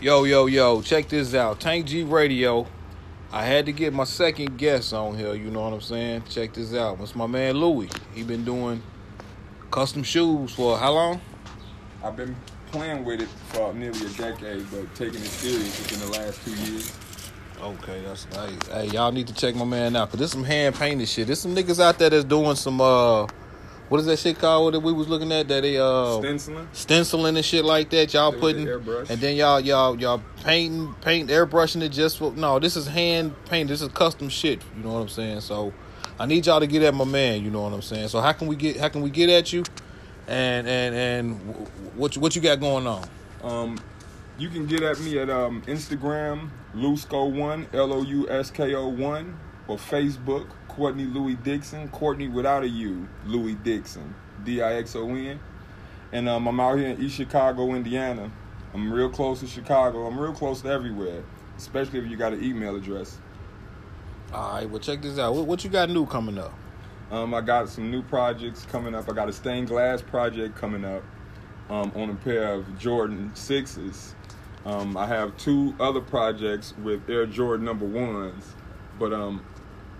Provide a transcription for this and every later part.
Yo, yo, yo, check this out. Tank G Radio. I had to get my second guest on here, you know what I'm saying? Check this out. It's my man Louie. He been doing custom shoes for how long? I've been playing with it for nearly a decade, but taking it serious within the last two years. Okay, that's hey, hey, y'all need to check my man out, cause there's some hand painted shit. There's some niggas out there that's doing some uh what is that shit called that we was looking at that they uh Stenciling? stenciling and shit like that. Y'all putting and then y'all y'all y'all painting paint airbrushing it just for no. This is hand paint. This is custom shit. You know what I'm saying? So I need y'all to get at my man. You know what I'm saying? So how can we get how can we get at you? And and and what you- what you got going on? Um, you can get at me at um, Instagram, Lousko1, L O U S K O 1, or Facebook, Cortney Louie Dixon, Cortney without a U, Louie Dixon, D I X O N. And um, I'm out here in East Chicago, Indiana. I'm real close to Chicago. I'm real close to everywhere, especially if you got an email address. All right, well check this out. What, what you got new coming up? Um, I got some new projects coming up. I got a stained glass project coming up um, on a pair of Jordan sixes. Um, I have two other projects with Air Jordan number ones, but um,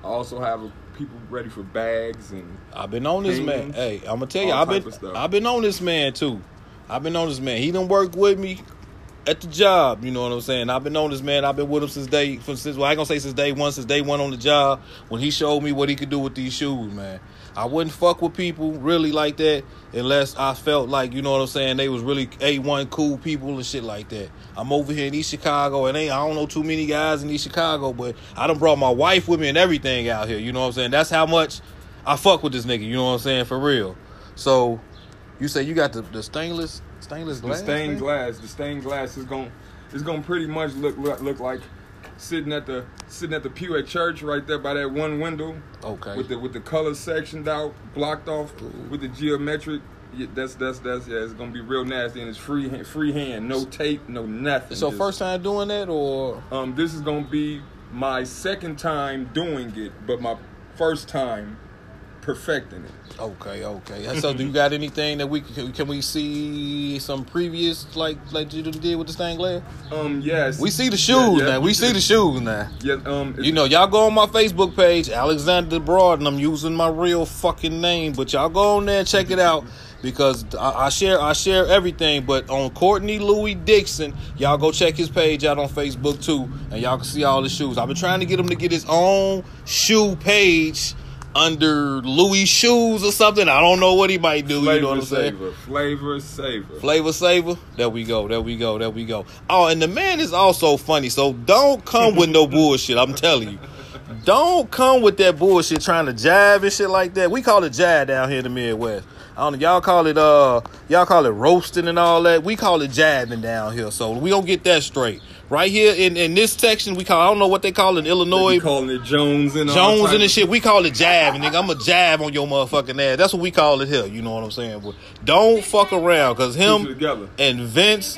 I also have people ready for bags and I've been on this man. Hey, I'm gonna tell you, I've been. I've been on this man too. I've been on this man. He done work with me at the job. You know what I'm saying? I've been on this man. I've been with him since day from since well, I ain't gonna say since day one, since day one on the job when he showed me what he could do with these shoes, man. I wouldn't fuck with people really like that unless I felt like, you know what I'm saying, they was really A1 cool people and shit like that. I'm over here in East Chicago and ain't I don't know too many guys in East Chicago, but I done brought my wife with me and everything out here. You know what I'm saying? That's how much I fuck with this nigga, you know what I'm saying, for real. So you say you got the, the stainless stainless the stained thing? glass. The stained glass is going is going to pretty much look, look look like sitting at the sitting at the pew at church right there by that one window. Okay. with the with the color sectioned out, blocked off with the geometric. Yeah, that's that's that's yeah. It's gonna be real nasty and it's free hand, free hand, no tape, no nothing. so Just- first time doing that or um, this is gonna be my second time doing it, but my first time perfecting it. Okay, okay. So, do you got anything that we can, can we see some previous like like you did with the stained glass? Um, yes, We see the shoes Yeah, yeah, now. We see the shoes now. Yeah, um, You know, y'all go on my Facebook page, Alexander Broad, and I'm using my real fucking name, but y'all go on there and check it out because I, I share I share everything. But on Cortney Louie Dixon, y'all go check his page out on Facebook too, and y'all can see all the shoes. I've been trying to get him to get his own shoe page under Louie shoes or something. I don't know what he might do. flavor you know what I'm saying? saver, flavor saver. Flavor Saver. There we go. There we go. There we go. Oh, and the man is also funny. So don't come with no bullshit. I'm telling you. Don't come with that bullshit trying to jive and shit like that. We call it jive down here in the Midwest. I don't know. Y'all call it uh y'all call it roasting and all that. We call it jabbing down here. So we don't get that straight. Right here in, in this section, we call I don't know what they call it in Illinois. We calling it Jones and Jones and this shit, we call it jabbing, nigga. I'm a jab on your motherfucking ass. That's what we call it here. You know what I'm saying? But don't fuck around, cause him and Vince,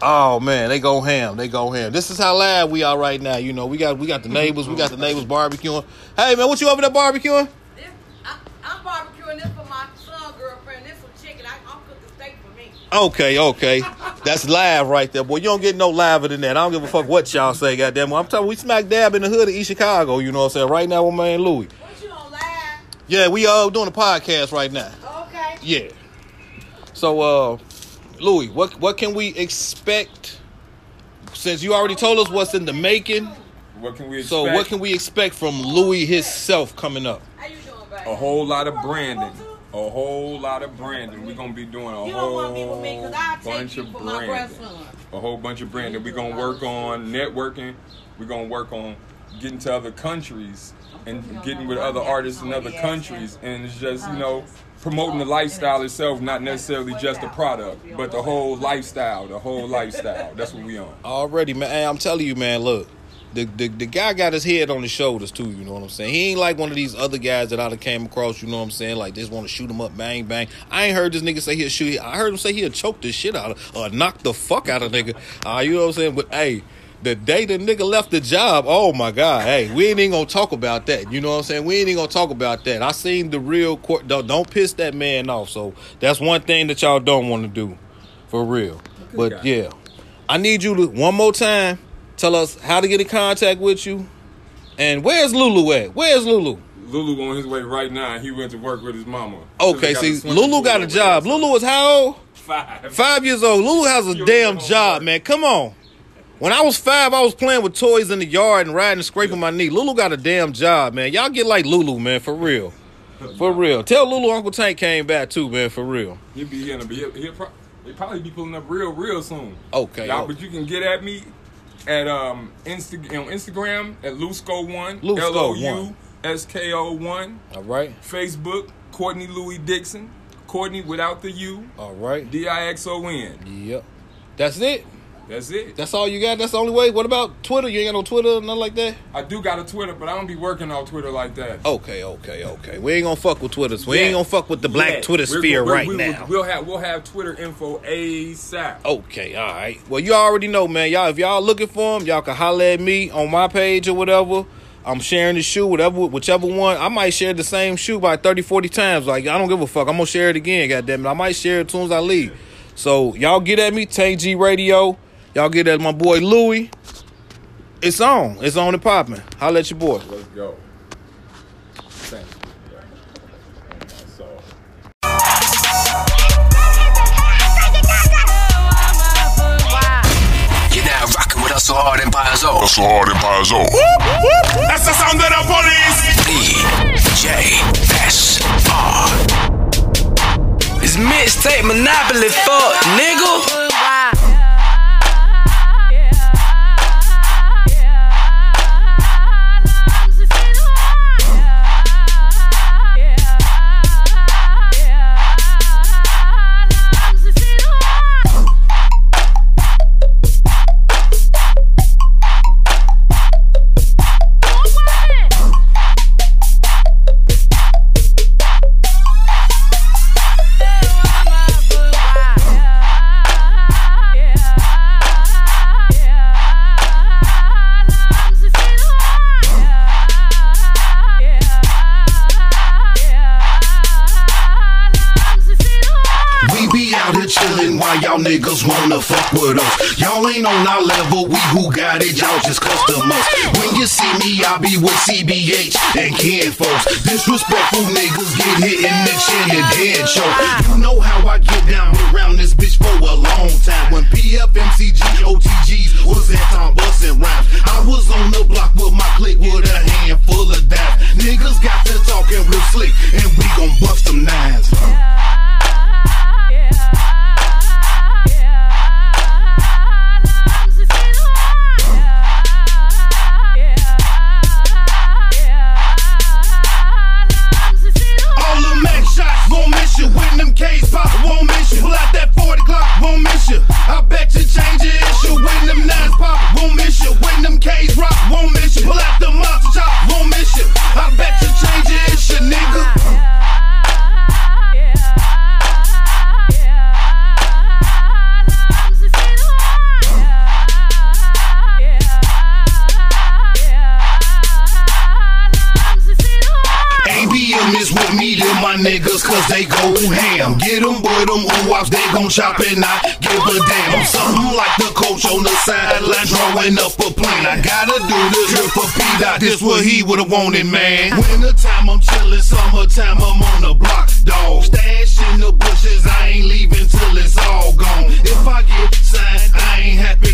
oh man, they go ham. They go ham. This is how live we are right now. You know, we got we got the neighbors, we got the neighbors barbecuing. Hey man, what you over there barbecuing? This, I, I'm barbecuing this for my son girlfriend. This for chicken. I, I'm cooking steak for me. Okay, okay. That's live right there, boy. You don't get no liver than that. I don't give a fuck what y'all say, goddamn. I'm talking, we smack dab in the hood of East Chicago, you know what I'm saying? Right now with my man Louie. What you on live? Yeah, we uh doing a podcast right now. Okay. Yeah. So, uh, Louie, what what can we expect? Since you already told us what's in the making, What can we expect? so what can we expect from Louie himself coming up? How you doing, baby? A whole lot of branding. One, two? A whole lot of branding. We're gonna be doing a You don't want me whole me because I'll take bunch of branding. A whole bunch of branding. We're gonna work on networking. We're gonna work on getting to other countries and getting with other artists in other countries. And it's just, you know, promoting the lifestyle itself, not necessarily just the product, but the whole lifestyle, the whole lifestyle. That's what we on. Already, man. Hey, I'm telling you, man. Look, the, the the guy got his head on his shoulders too. You know what I'm saying? He ain't like one of these other guys that I done came across. You know what I'm saying? Like just want to shoot him up, bang bang. I ain't heard this nigga say he'll shoot. I heard him say he'll choke the shit out of, or knock the fuck out of nigga. Uh, you know what I'm saying? But hey. The day the nigga left the job, oh my god, hey, we ain't even gonna talk about that. You know what I'm saying? We ain't even gonna talk about that. I seen the real court. Don't, don't piss that man off. So that's one thing that y'all don't want to do, for real. But guy. yeah, I need you to one more time tell us how to get in contact with you, and where's Lulu at? Where's Lulu? Lulu on his way right now. He went to work with his mama. Okay, see, Lulu got a job. Lulu is how old? Five. Five years old. Lulu has a You damn job, man. Come on. When I was five, I was playing with toys in the yard and riding and scraping my knee. Lulu got a damn job, man. Y'all get like Lulu, man, for real. For real. Tell Lulu Uncle Tank came back too, man, for real. He'll be here, but he'll, he'll, pro- he'll probably be pulling up real, real soon. Okay. Y'all, oh. but you can get at me at um Insta- on Instagram at Lousko one L O. U S K O one. All right. Facebook Cortney Louie Dixon. Cortney without the U. All right. D I X O N. Yep. That's it. That's it. That's all you got. That's the only way. What about Twitter? You ain't got no Twitter, nothing like that. I do got a Twitter, but I don't be working on Twitter like that. Okay, okay, okay. We ain't gonna fuck with Twitter. We Yeah. ain't gonna fuck with the black Yeah. Twitter We're- sphere we're- right we will- now. We'll have we'll have Twitter info ASAP. Okay, all right. Well, you already know, man. Y'all, if y'all looking for them, y'all can holler at me on my page or whatever. I'm sharing the shoe, whatever, whichever one. I might share the same shoe by 30, 40 times. Like, I don't give a fuck. I'm gonna share it again, goddamn it. I might share it as soon as I leave. So y'all get at me, Tank G Radio. Y'all get at my boy Louie. It's on. It's on and popping. Holla at your boy. Let's go. Thank you. So. You're now rocking with us hard Empire Zone. That's hard Empire Zone. That's the sound of the police. DJ SR. It's mixtape monopoly, fuck, nigga. We be out here chillin' while y'all niggas wanna fuck with us. Y'all ain't on our level, we who got it, y'all just customers. When you see me, I be with CBH and Ken folks. Disrespectful niggas get hit in the chin and dead choke. You know how I get down around this bitch for a long time. When PFMCG, Get them, them ooh they gon' chop and not give a damn. I'm something like the coach on the sideline, drawing up a plan. I gotta do this for P. Dot. This what he would've wanted, man. Winter time, I'm chillin', summertime, I'm on the block, dog. Stash in the bushes, I ain't leaving till it's all gone. If I get signed, I ain't happy